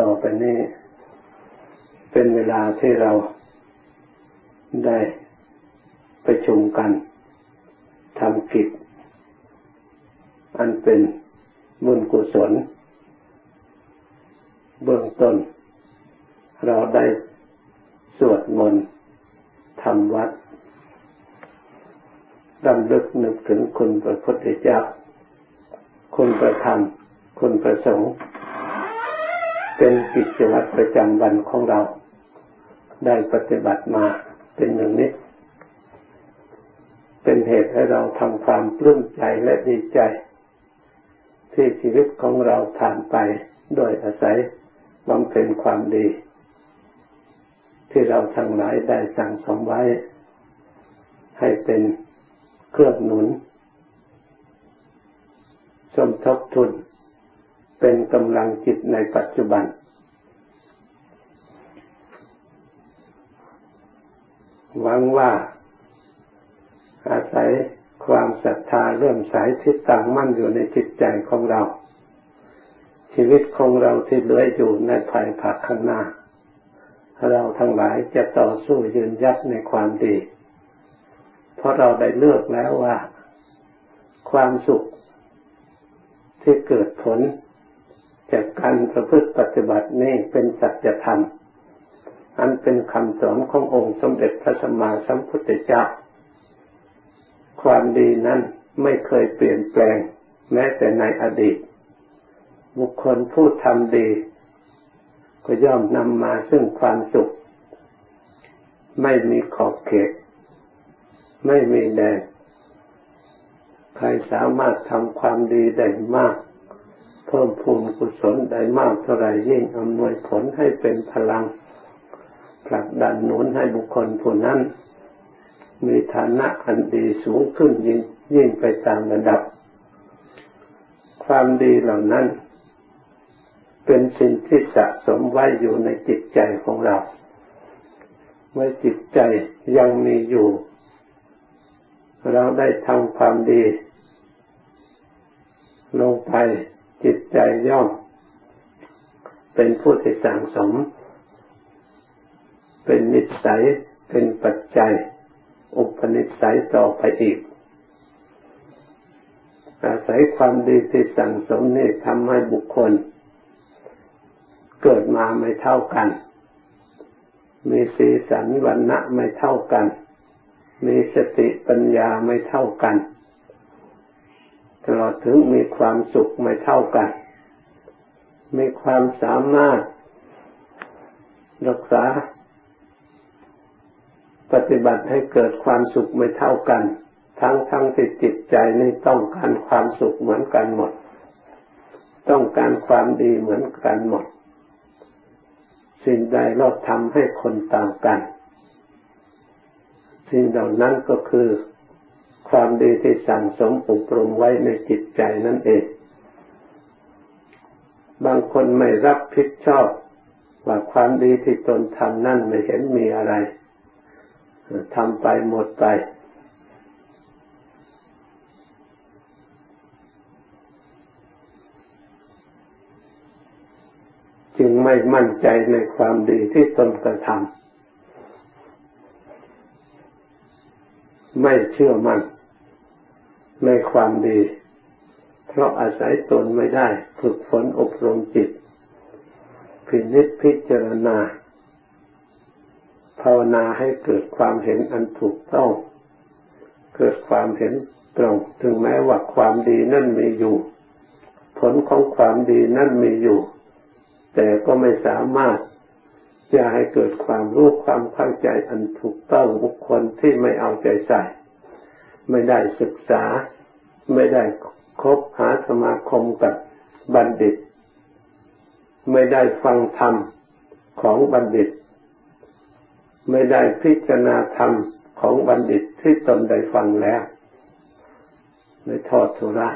ต่อไปนี้เป็นเวลาที่เราได้ไปชุมกันทำกิจ อันเป็นบุญกุศล เบื้องต้น เราได้สวดมนต์ทำวัดดำลึกนึกถึงคุณพระพุทธเจ้า คุณประธรรม คุณประสงค์ เป็นกิจวัตรประจำวันของเรา ได้ปฏิบัติมาเป็นอย่างนี้ เป็นเหตุให้เราทำความปลื้มใจและดีใจ ที่ชีวิตของเราผ่านไปโดยอาศัยบำเพ็ญความดี ที่เราทั้งหลายได้สั่งสมไว้ ให้เป็นเครื่องหนุนสมทบทุน เป็นกำลังจิตในปัจจุบัน หวังว่าอาศัยความศรัทธาเริ่มสายที่ตั้งมั่นอยู่ในจิตใจของเรา ชีวิตของเราที่เหลืออยู่ในภายภาคข้างหน้า เราทั้งหลายจะต่อสู้ยืนยัดในความดี เพราะเราได้เลือกแล้วว่า ความสุขที่เกิดผล จากการประพฤติปฏิบัตินี้เป็นสัจธรรม อันเป็นคำสอนขององค์สมเด็จพระสัมมาสัมพุทธเจ้า ความดีนั้นไม่เคยเปลี่ยนแปลง แม้แต่ในอดีต บุคคลผู้ทำดี ก็ย่อมนำมาซึ่งความสุข ไม่มีขอบเขต ไม่มีแดนใครสามารถทำความดีได้มาก เพิ่มพูนกุศลได้มากเท่าไรยิ่งอำนวยผลให้เป็นพลังผลักดันหนุนให้บุคคลผู้นั้น มีฐานะอันดีสูงขึ้นยิ่งยิ่งไปตามระดับ ความดีเหล่านั้น เป็นสิ่งที่สะสมไว้อยู่ในจิตใจของเรา เมื่อจิตใจยังมีอยู่ เราได้ทำความดี ลงไป จิตใจย่อม เป็นผู้ที่สั่งสม เป็นนิสัยเป็นปัจจัย อุปนิสัยต่อไปอีก อาศัยความดีที่สั่งสมนี่ทำให้บุคคล เกิดมาไม่เท่ากัน มีสีสันวันณะไม่เท่ากัน มีสติปัญญาไม่เท่ากัน ตลอดถึงมีความสุขไม่เท่ากัน มีความสามารถ รักษา ปฏิบัติให้เกิดความสุขไม่เท่ากัน ทั้งทั้งที่จิตใจนี่ต้องการความสุขเหมือนกันหมด ต้องการความดีเหมือนกันหมด สิ่งใดเราทำให้คนต่างกัน สิ่งเหล่านั้นก็คือ ความดีที่สั่งสมอบรมไว้ในจิตใจนั่นเอง บางคนไม่รับผิดชอบ ว่าความดีที่ตนทำนั่นไม่เห็นมีอะไรทำไปหมดไป จึงไม่มั่นใจในความดีที่ตนกระทำไม่เชื่อมัน่น ในความดี เพราะอาศัยตนไม่ได้ ฝึกฝนอบรมจิต พินิจพิจารณา ภาวนาให้เกิดความเห็นอันถูกต้อง เกิดความเห็นตรง ถึงแม้ว่าความดีนั่นมีอยู่ ผลของความดีนั่นมีอยู่ แต่ก็ไม่สามารถจะให้เกิดความรู้ความเข้าใจอันถูกต้องบุคคลที่ไม่เอาใจใส่ ไม่ได้ศึกษา ไม่ได้คบหาสมาคมกับบัณฑิต ไม่ได้ฟังธรรมของบัณฑิต ไม่ได้พิจารณาธรรมของบัณฑิตที่ตนได้ฟังแล้วในทอดทุระ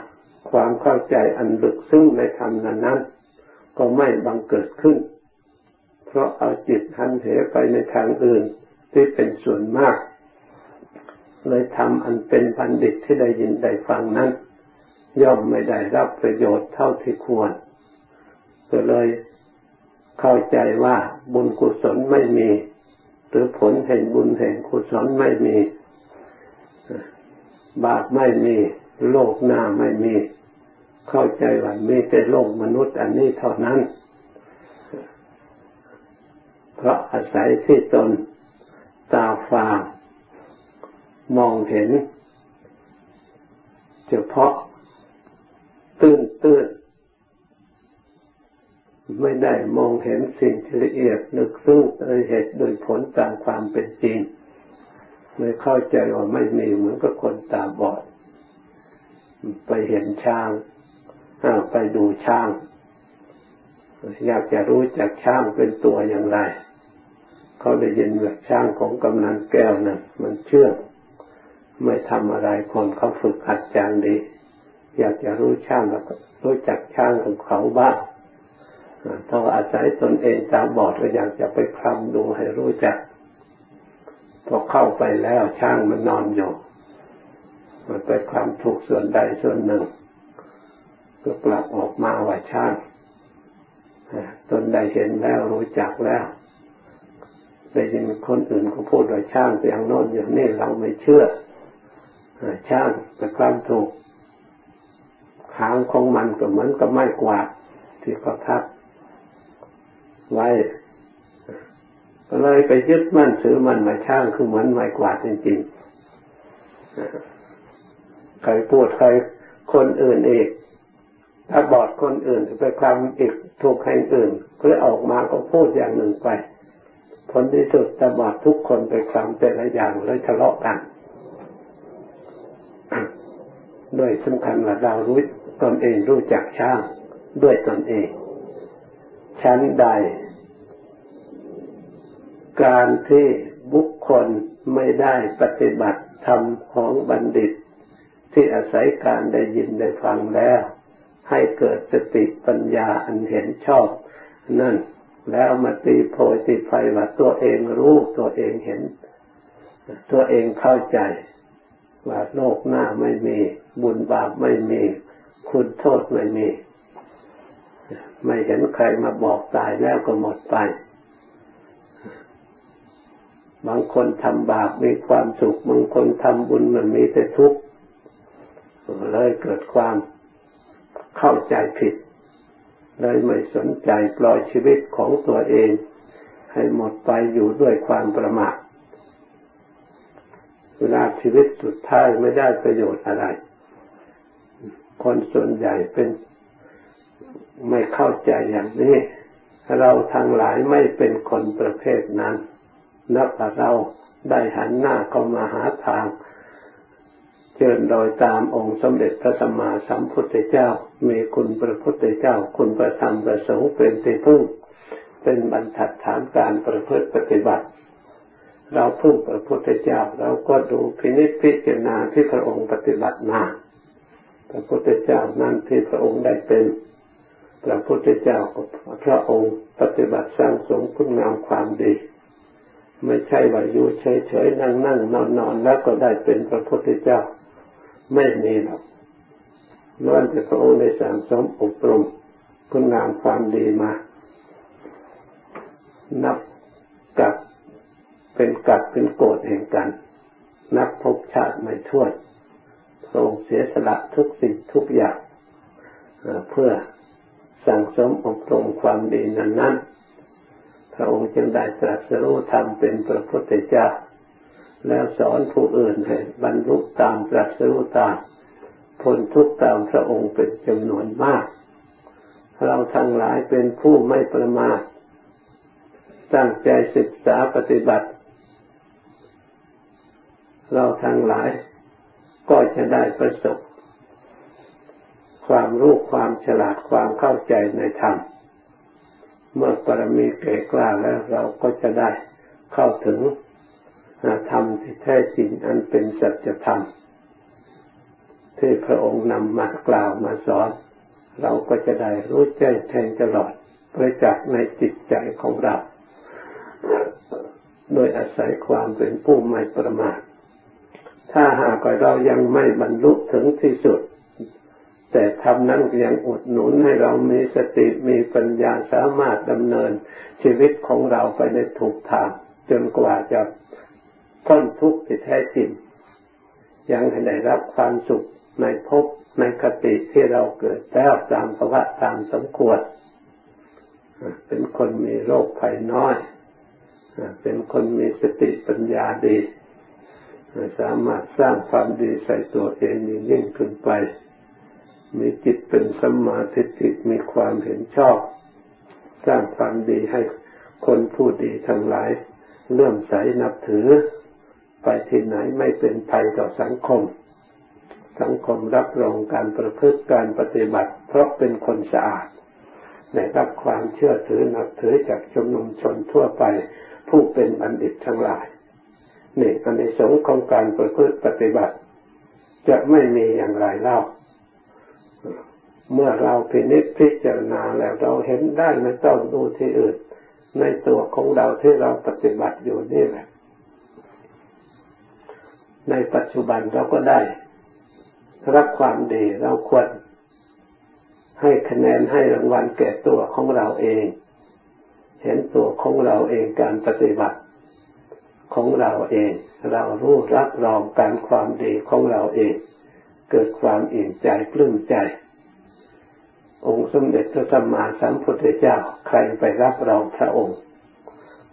ความเข้าใจอันลึกซึ้งในธรรมนั้นก็ไม่บังเกิดขึ้น เพราะเอาจิตหันเหไปในทางอื่นที่เป็นส่วนมาก เลยทำอันเป็นบัณฑิตที่ได้ยินได้ฟังนั้น ย่อมไม่ได้รับประโยชน์เท่าที่ควร ก็เลยเข้าใจว่าบุญกุศลไม่มี หรือผลแห่งบุญแห่งกุศลไม่มี บาปไม่มี โลกหน้าไม่มี เข้าใจว่ามีแต่โลกมนุษย์อันนี้เท่านั้น เพราะอาศัยที่ตนตาฟาง มองเห็น เฉพาะตื้นตื้นไม่ได้มองเห็นสิ่งละเอียดลึกซึ้งโดยเหตุโดยผลตามความเป็นจริงไม่เข้าใจว่าไม่มีเหมือนกับคนตาบอด ไปเห็นช้างไปดูช้าง อยากจะรู้จักช้างเป็นตัวอย่างไร เขาได้ยินว่าช้างของกำนันแก้วนั้นมันเชื่อง ไม่ทำอะไรคนเขาฝึกหัดจางดี อยากจะรู้ช้างแล้วรู้จักช้างของเขาบ้างถ้าอาศัยตนเองตาบอดก็อยากจะไปคลำดูให้รู้จักพอเข้าไปแล้วช่างมันนอนอยู่มันไปคลำถูกส่วนใดส่วนหนึ่ง ก็กลับออกมาว่าช่างตนใดเห็นแล้วรู้จักแล้วได้ยินคนอื่นเขาพูดว่าช่างอย่างโน้นอย่างนี้เราไม่เชื่อ ช่างไปคลำถูกหางของมันก็เหมือนกับไม้กวาดที่เขาทับไว้ก็เลยไปยึดมั่นถือมันมาช่างคือเหมือนไม้กวาดจริงๆใครพูดใครคนอื่นอีกถ้าบอดคนอื่นไปคำอีกถูกใครอื่นก็ออกมาก็พูดอย่างหนึ่งไปผลที่สุดตาบอดทุกคนไปคำแต่ละอย่างเลยทะเลาะกัน ด้วยสำคัญว่าเรารู้ตนเองรู้จักช่างด้วยตนเอง ชั้นใด การที่บุคคลไม่ได้ปฏิบัติธรรมของบัณฑิต ที่อาศัยการได้ยินได้ฟังแล้ว ให้เกิดสติปัญญาอันเห็นชอบ นั่นแล้วมาตีโพยตีไฟว่าตัวเองรู้ตัวเองเห็น ตัวเองเข้าใจ ว่าโลกหน้าไม่มี บุญบาปไม่มี คุณโทษไม่มี ไม่เห็นใครมาบอกตายแล้วก็หมดไป บางคนทำบาปมีความสุข บางคนทำบุญมันมีแต่ทุกข์เลยเกิดความเข้าใจผิด เลยไม่สนใจปล่อยชีวิตของตัวเอง ให้หมดไปอยู่ด้วยความประมาท เวลาชีวิตสุดท้ายไม่ได้ประโยชน์อะไร คนส่วนใหญ่เป็นไม่เข้าใจอย่างนี้ เราทั้งหลายไม่เป็นคนประเภทนั้น นับว่าเราได้หันหน้าเข้ามาหาทางเชิญโดยตามองค์สมเด็จพระสัมมาสัมพุทธเจ้า มีคุณพระพุทธเจ้า คุณประธรรมประสงค์เป็นที่พึ่งเป็นบรรทัดฐานการประพฤติปฏิบัติ เราพึ่งพระพุทธเจ้าเราก็ดูพินิจพิจารณาที่พระองค์ปฏิบัติมาพระพุทธเจ้านั้นที่พระองค์ได้เป็นพระพุทธเจ้าก็พระองค์ปฏิบัติสร้างสมคุณงามความดี ไม่ใช่ว่าอยู่เฉยๆนั่งนั่งนอนนอนแล้วก็ได้เป็นพระพุทธเจ้า ไม่มีหรอกล้วนแต่พระองค์ได้สั่งสมอบรมคุณงามความดีมา นับกับ เป็นกัดเป็นโกรธแห่งกัน นับพบชาติไม่ท้วนพรงเสียสละทุกสิ่งทุกอย่างเพื่อสั่งสมอบรมความดีนั้นนั้นพระองค์จึงได้ตรัสรู้ธรรมเป็นพระพุทธเจ้า แล้วสอนผู้อื่นให้บรรลุตามตรัสรู้ตามพ้นทุกตามพระองค์เป็นจำนวนมาก เราทั้งหลายเป็นผู้ไม่ประมาทตั้งใจศึกษาปฏิบัติ เราทั้งหลาย ก็จะได้ประสบ ความรู้ความฉลาดความเข้าใจในธรรม เมื่อปรมีเก่กล้าแล้วเราก็จะได้เข้าถึงธรรมที่แท้จริงอันเป็นสัจธรรม ที่พระองค์นำมากล่าวมาสอน เราก็จะได้รู้แจ้งแทงตลอดประจักษ์ในจิตใจของเรา โดยอาศัยความเป็นผู้ไม่ประมาท ถ้าหากเรายังไม่บรรลุถึงที่สุด แต่ทำนั้นยังอุดหนุนให้เรามีสติมีปัญญาสามารถดำเนินชีวิตของเราไปในถูกทาง จนกว่าจะพ้นทุกข์ที่แท้จริง ยังให้ได้รับความสุขในภพในคติที่เราเกิดแล้วตามภาวะตามสมควร เป็นคนมีโรคภัยน้อย เป็นคนมีสติปัญญาดี สามารถสร้างความดีใส่ตัวเองยิ่งขึ้นไป มีจิตเป็นสัมมาธิิมีความเห็นชอบ สร้างความดีให้คนผู้ดีทั้งหลายเลื่อมใสนับถือ ไปที่ไหนไม่เป็นภัยต่อสังคม สังคมรับรองการประพฤติการปฏิบัติ เพราะเป็นคนสะอาดได้รับความเชื่อถือนับถือจากชมนุมชนทั่วไป ผู้เป็นบัณฑิตทั้งหลาย นี่อันในสงของการประพฤติปฏิบัติ จะไม่มีอย่างไรเล่า เมื่อเราพินิจพิจารณาแล้วเราเห็นได้ไม่ต้องดูที่อื่น ในตัวของเราที่เราปฏิบัติอยู่นี่แหละ ในปัจจุบันเราก็ได้ รับความดีเราควร ให้คะแนนให้รางวัลแก่ตัวของเราเอง เห็นตัวของเราเองการปฏิบัติ ของเราเอง เรารู้รับรองการความดีของเราเอง เกิดความอิ่มใจปลื้มใจ องค์สมเด็จพระสัมมาสัมพุทธเจ้า ใครไปรับรองพระองค์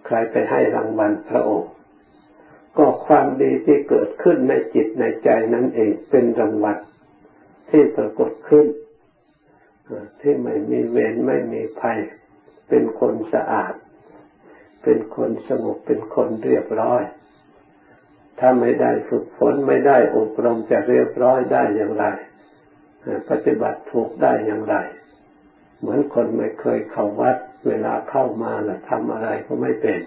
ใครไปให้รางวัลพระองค์ ก็ความดีที่เกิดขึ้นในจิตในใจนั้นเองเป็นรางวัลที่ปรากฏขึ้นที่ไม่มีเวรไม่มีภัย เป็นคนสะอาด เป็นคนสงบเป็นคนเรียบร้อย ถ้าไม่ได้ฝึกฝนไม่ได้อบรมจะเรียบร้อยได้อย่างไร ปฏิบัติถูกได้อย่างไร เหมือนคนไม่เคยเข้าวัด เวลาเข้ามาล่ะทำอะไรก็ไม่เป็น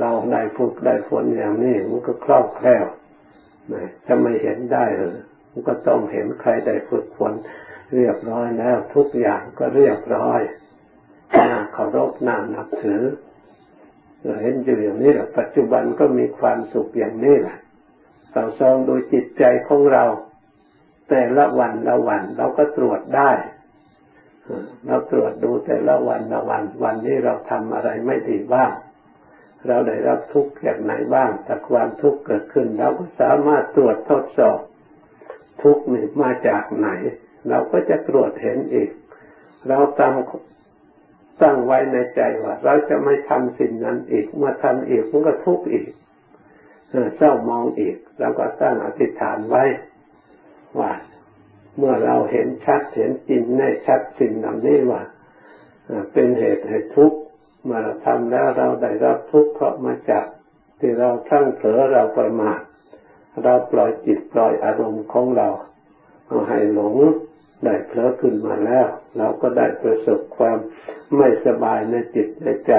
เราได้ฝึกได้ฝนอย่างนี้มันก็คล่องแคล่วจะไม่เห็นได้เลยก็ต้องเห็นใครได้ฝึกฝนเรียบร้อยแล้ว ทุกอย่างก็เรียบร้อย เคารพน่านับถือเห็นอยู่อย่างนี้แหละปัจจุบันก็มีความสุขอย่างนี้แหละเราซองโดยจิตใจของเรา แต่ละวันละวันเราก็ตรวจได้เราตรวจดูแต่ละวันละวัน วันนี้เราทำอะไรไม่ดีบ้าง เราได้รับทุกข์อย่างไหนบ้างแต่ความทุกข์เกิดขึ้นเราก็สามารถตรวจทดสอบ ทุกข์นี่มาจากไหน เราก็จะตรวจเห็นอีก เราตั้ง ตั้งไว้ในใจว่าเราจะไม่ทำสิ่งนั้นอีก เมื่อทำอีกมันก็ทุกข์อีกเศร้ามองอีกเราก็ตั้งอธิษฐานไว้ว่าเมื่อเราเห็นชัดเห็นจริงแน่ชัดสิ่งเหล่านี้ว่าเป็นเหตุให้ทุกข์เมื่อเราทำแล้วเราได้รับทุกข์เพราะมาจากที่เราทั้งเผลอเราประมาทเราปล่อยจิตปล่อยอารมณ์ของเราให้หลง ได้เผลอขึ้นมาแล้ว เราก็ได้ประสบความไม่สบายในจิตในใจ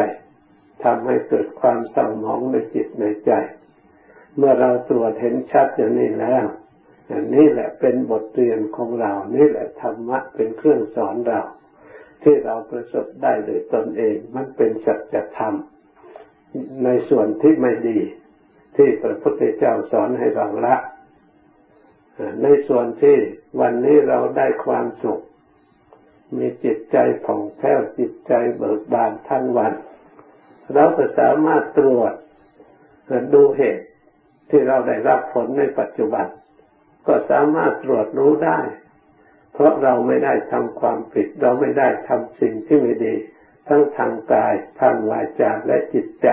ทำให้เกิดความเศร้าหมองในจิตในใจ เมื่อเราตรวจเห็นชัดอย่างนี้แล้วอันนี้แหละเป็นบทเรียนของเรา นี่แหละธรรมะเป็นเครื่องสอนเรา ที่เราประสบได้โดยตนเอง มันเป็นสัจธรรม ในส่วนที่ไม่ดี ที่พระพุทธเจ้าสอนให้เราละ ในส่วนที่วันนี้เราได้ความสุข มีจิตใจผ่องแผ้วจิตใจเบิกบานทั้งวัน เราก็สามารถตรวจดูเหตุที่เราได้รับผลในปัจจุบัน ก็สามารถตรวจรู้ได้ เพราะเราไม่ได้ทำความผิด เราไม่ได้ทำสิ่งที่ไม่ดี ทั้งทางกายทางวาจาและจิตใจ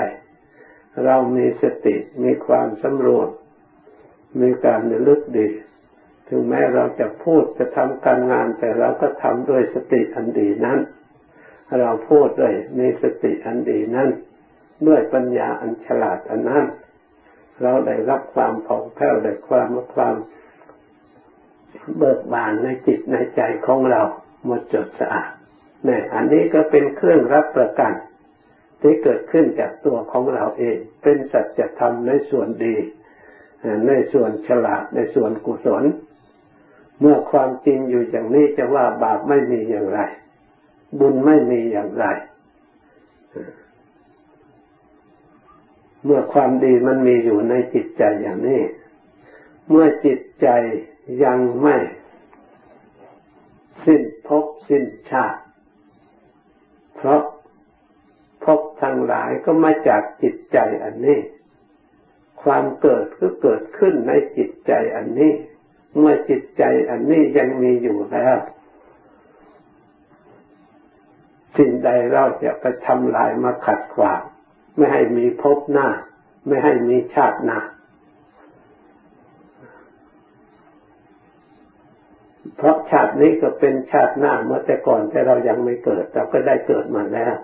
เรามีสติมีความสำรวมมีการระลึกดี ถึงแม้เราจะพูดจะทำการงาน แต่เราก็ทำด้วยสติอันดีนั้น เราพูดด้วยมีสติอันดีนั้นด้วยปัญญาอันฉลาดอันนั้น เราได้รับความผ่องแผ้วได้ความความเบิกบานในจิตในใจของเราหมดจดสะอาดนี่อันนี้ก็เป็นเครื่องรับประกัน ที่เกิดขึ้นจากตัวของเราเอง เป็นสัจธรรมในส่วนดี ในส่วนฉลาดในส่วนกุศล เมื่อความจริงอยู่อย่างนี้จะว่าบาปไม่มีอย่างไร บุญไม่มีอย่างไร เมื่อความดีมันมีอยู่ในจิตใจอย่างนี้ เมื่อจิตใจยังไม่สิ้นภพสิ้นชาติ เพราะภพทั้งหลายก็มาจากจิตใจอันนี้ ความเกิดก็เกิดขึ้นในจิตใจอันนี้ เมื่อจิตใจอันนี้ยังมีอยู่แล้วสิ่งใดเราจะไปทำลายมาขัดขวางไม่ให้มีภพหน้า ไม่ให้มีชาติหน้า เพราะชาตินี้ก็เป็นชาติหน้าเมื่อแต่ก่อนแต่เรายังไม่เกิด เราก็ได้เกิดมาแล้ว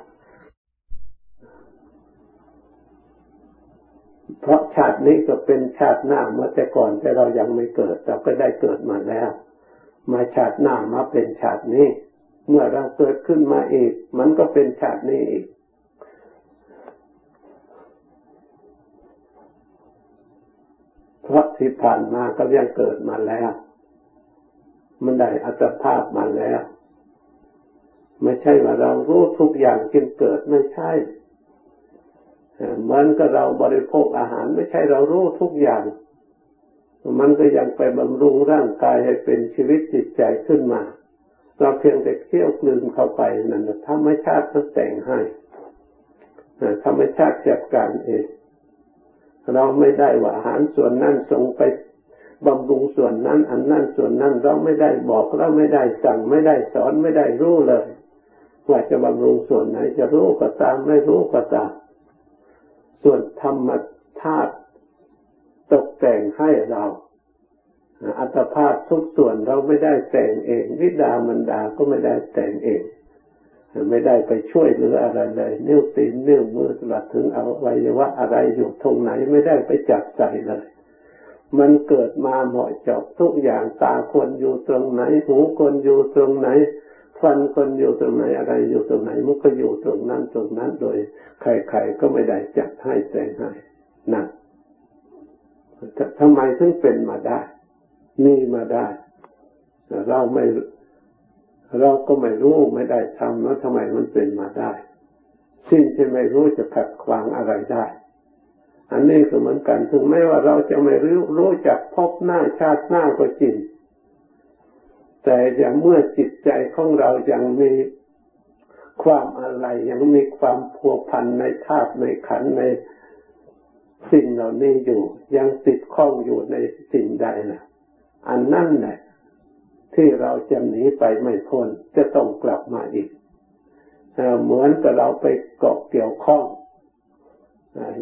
เพราะชาตินี้ก็เป็นชาติหน้าเมื่อแต่ก่อนแต่เรายังไม่เกิด เราก็ได้เกิดมาแล้ว มาชาติหน้ามาเป็นชาตินี้ เมื่อเราเกิดขึ้นมาอีก มันก็เป็นชาตินี้อีกเพราะที่ผ่านมาก็ยังเกิดมาแล้ว มันได้อัตภาพมาแล้ว ไม่ใช่ว่าเรารู้ทุกอย่างจึงเกิดไม่ใช่ เหมือนกับเราบริโภคอาหารไม่ใช่เรารู้ทุกอย่าง มันก็ยังไปบำรุงร่างกายให้เป็นชีวิตจิตใจขึ้นมา เราเพียงแต่เคี่ยวกลืนเข้าไปนั่นธรรมชาติมันแต่งให้ธรรมชาติจัดการเองเราไม่ได้ว่าอาหารส่วนนั้นส่งไปบำรุงส่วนนั้น อันนั้นส่วนนั้นเราไม่ได้บอกเราไม่ได้สั่งไม่ได้สอนไม่ได้รู้เลย ว่าจะบำรุงส่วนไหนจะรู้ก็ตามไม่รู้ก็ตาม ส่วนธรรมธาตุตกแต่งให้เราอัตภาพทุกส่วนเราไม่ได้แต่งเองวิดามันดาก็ไม่ได้แต่งเอง ไม่ได้ไปช่วยเหลืออะไรเลยนิ้วตีนนิ้วมือตลอดถึงเอาไว้ว่าอะไรอยู่ตรงไหนไม่ได้ไปจับใส่เลย มันเกิดมาเหมาะเจาะทุกอย่างตาคนอยู่ตรงไหน หูคนอยู่ตรงไหน ฟันคนอยู่ตรงไหนอะไรอยู่ตรงไหนมันก็อยู่ตรงนั้นตรงนั้นโดยใครๆก็ไม่ได้จัดให้แต่งให้นั่นทำไมถึงเป็นมาได้ มีมาได้ เราไม่เราก็ไม่รู้ไม่ได้ทำแล้วทำไมมันเป็นมาได้ สิ่งที่ไม่รู้จะขัดขวางอะไรได้ อันนี้ก็เหมือนกันถึงแม้ว่าเราจะไม่รู้รู้จักพบหน้าชาติหน้าก็จริง แต่อย่างเมื่อจิตใจของเรายังมีความอะไรยังมีความพัวพันในธาตุในขันในสิ่งเหล่านี้อยู่ ยังติดข้องอยู่ในสิ่งใดนะอันนั่นแหละที่เราจะหนีไปไม่พ้นจะต้องกลับมาอีกเหมือนกับเราไปเกาะเกี่ยวข้อง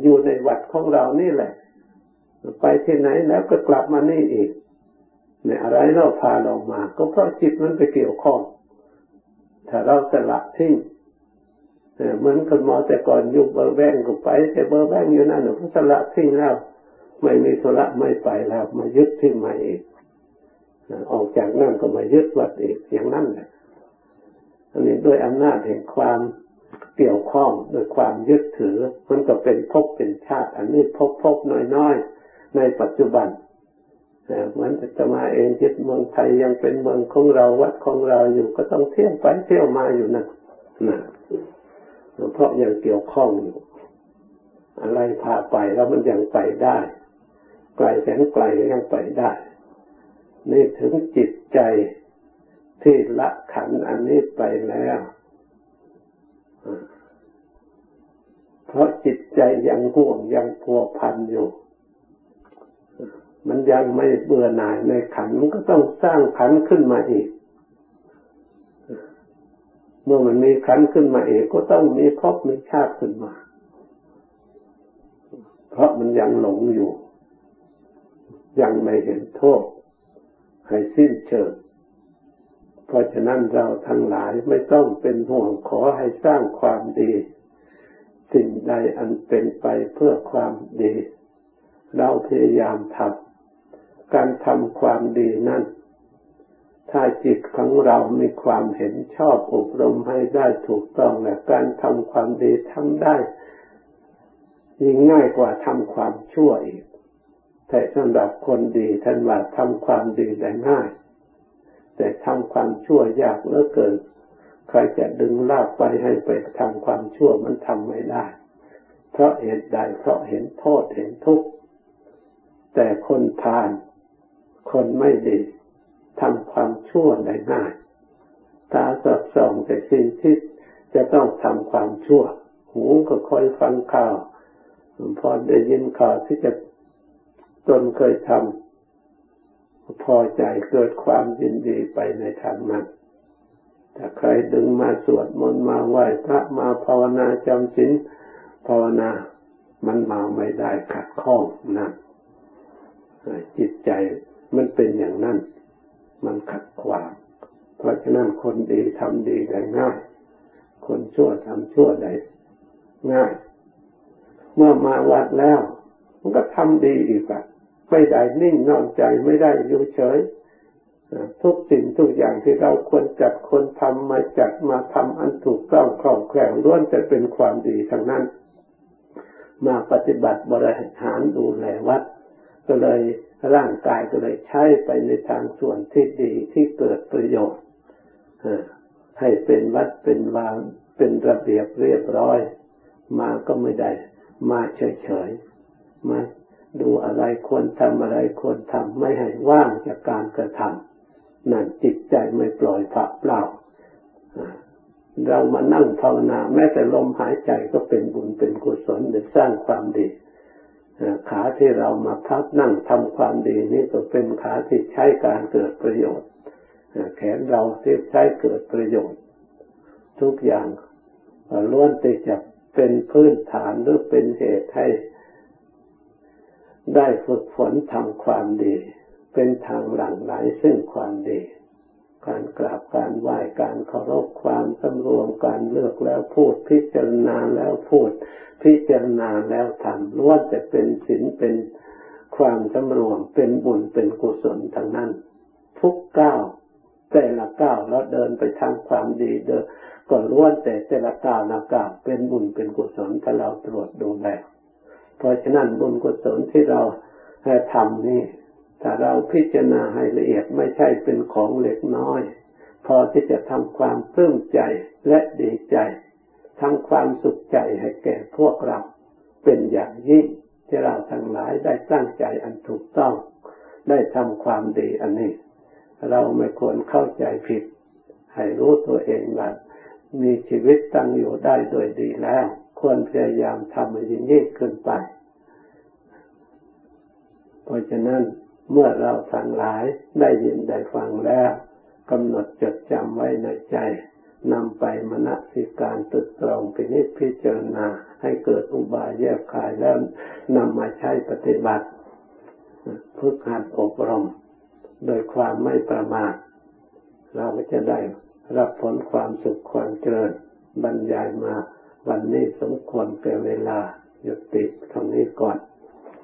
อยู่ในวัดของเรานี่แหละ ไปที่ไหนแล้วก็กลับมานี่อีก เนี่อะไรเราพาเรามา ก็เพราะจิตมันไปเกี่ยวข้อง ถ้าเราสละทิ้งเหมือนคนมอแต่ก่อนยู่เบอร์แบงก็ไป แต่เบอร์แบงอยู่นั่นเราสละทิ้งแล้วไม่มีธุระไม่ไปแล้วมายึดทิ้งใหม่อีกออกจากนั่นก็มายึดวัดอีกอย่างนั้นแหละอันนี้ด้วยอำนาจแห่งความเกี่ยวข้องด้วยความยึดถือ มันก็เป็นภพเป็นชาติ อันนี้ภพภพน้อยๆ ในปัจจุบัน เหมือนจะมาเองยึดเมืองไทยยังเป็นเมืองของเราวัดของเราอยู่ก็ต้องเที่ยวไปเที่ยวมาอยู่นะนะเพราะยังเกี่ยวข้องอยู่อะไรพาไปแล้วมันยังไปได้ไกลแสนไกลยังไปได้ นี่ถึงจิตใจที่ละขันอันนี้ไปแล้วเพราะจิตใจยังห่วงยังพัวพันอยู่ มันยังไม่เบื่อหน่ายในขันมันก็ต้องสร้างขันขึ้นมาอีก เมื่อมันมีขันขึ้นมาเองก็ต้องมีภพมีชาติขึ้นมา เพราะมันยังหลงอยู่ ยังไม่เห็นโทษให้สิ้นเชิงเพราะฉะนั้นเราทั้งหลายไม่ต้องเป็นห่วงขอให้สร้างความดี สิ่งใดอันเป็นไปเพื่อความดี เราพยายามทำ การทำความดีนั้น ถ้าจิตของเรามีความเห็นชอบอบรมให้ได้ถูกต้องและการทำความดีทำได้ยิ่งง่ายกว่าทำความชั่วอีก แต่สำหรับคนดีท่านว่าทำความดีได้ง่าย แต่ทำความชั่วยากเหลือเกิน ใครจะดึงลากไปให้ไปทำความชั่วมันทำไม่ได้ เพราะเหตุใดเพราะเห็นโทษเห็นทุกข์แต่คนทาน คนไม่ดีทำความชั่วได้ง่ายตาสอดส่องแต่สิ่งที่จะต้องทำความชั่ว หูก็คอยฟังข่าวพอได้ยินข่าวที่จะตนเคยทำพอใจเกิดความยินดีไปในทางนั้นถ้าใครดึงมาสวดมนต์มาไหว้พระมาภาวนาจำศีลภาวนา มันมาไม่ได้ขัดข้องนั่นจิตใจ มันเป็นอย่างนั้น มันขัดขวาง เพราะฉะนั้นคนดีทำดีได้ง่าย คนชั่วทำชั่วได้ง่าย เมื่อมาวัดแล้ว มันก็ทำดีอีกอะไม่ได้นิ่งนอนใจไม่ได้อยู่เฉยทุกสิ่งทุกอย่างที่เราควรจัดควรทำมาจัดมาทำอันถูกต้องคล่องแคล่วล้วนจะเป็นความดีทั้งนั้น มาปฏิบัติบริหารดูแลวัด ก็เลย ร่างกายก็เลยใช้ไปในทางส่วนที่ดีที่เกิดประโยชน์ให้เป็นวัดเป็นวางเป็นระเบียบเรียบร้อย มาก็ไม่ได้ มาเฉยๆมาดูอะไรควรทำอะไรควรทำไม่ให้ว่างจากการกระทำนั่นจิตใจไม่ปล่อยผักเปล่าเรามานั่งภาวนาแม้แต่ลมหายใจก็เป็นบุญเป็นกุศลสร้างความดี ขาที่เรามาพักนั่งทำความดีนี่ก็เป็นขาที่ใช้การเกิดประโยชน์แขนเราที่ใช้เกิดประโยชน์ ทุกอย่างล้วนแต่จะเป็นพื้นฐานหรือเป็นเหตุให้ ได้ฝึกฝนทำความดี เป็นทางหลั่งไหลซึ่งความดี การกราบการไหว้การเคารพความสำรวมการเลือกแล้วพูดพิจารณาแล้วพูด พิจารณาแล้วทำล้วนแต่เป็นศีลเป็นความสำรวมเป็นบุญเป็นกุศลทั้งนั้น ทุกก้าวแต่ละก้าวแล้วเดินไปทางความดีเดินก็ล้วนแต่แต่ละก้าวละก้าวเป็นบุญเป็นกุศลถ้าเราตรวจดูแลเพราะฉะนั้นบุญกุศลที่เราทำนี่ ถ้าเราพิจารณาให้ละเอียดไม่ใช่เป็นของเล็กน้อย พอที่จะทำความปลื้มใจและดีใจทำความสุขใจให้แก่พวกเรา เป็นอย่างยิ่งที่เราทั้งหลายได้ตั้งใจอันถูกต้อง ได้ทำความดีอันนี้ เราไม่ควรเข้าใจผิด ให้รู้ตัวเองว่ามีชีวิตตั้งอยู่ได้โดยดีแล้ว ควรพยายามทำให้ยิ่งยิ่งขึ้นไป เพราะฉะนั้น เมื่อเราทั้งหลายได้ยินได้ฟังแล้วกำหนดจดจำไว้ในใจนำไปมณสิการตึกตรองพินิจพิจารณาให้เกิดอุบายแยกขายแล้วนำมาใช้ปฏิบัติฝึกหัดอบรม โดยความไม่ประมาทเราก็จะได้รับผลความสุขความเจริญบรรยายมาวันนี้สมควรเกินเวลาหยุดติดตรงนี้ก่อน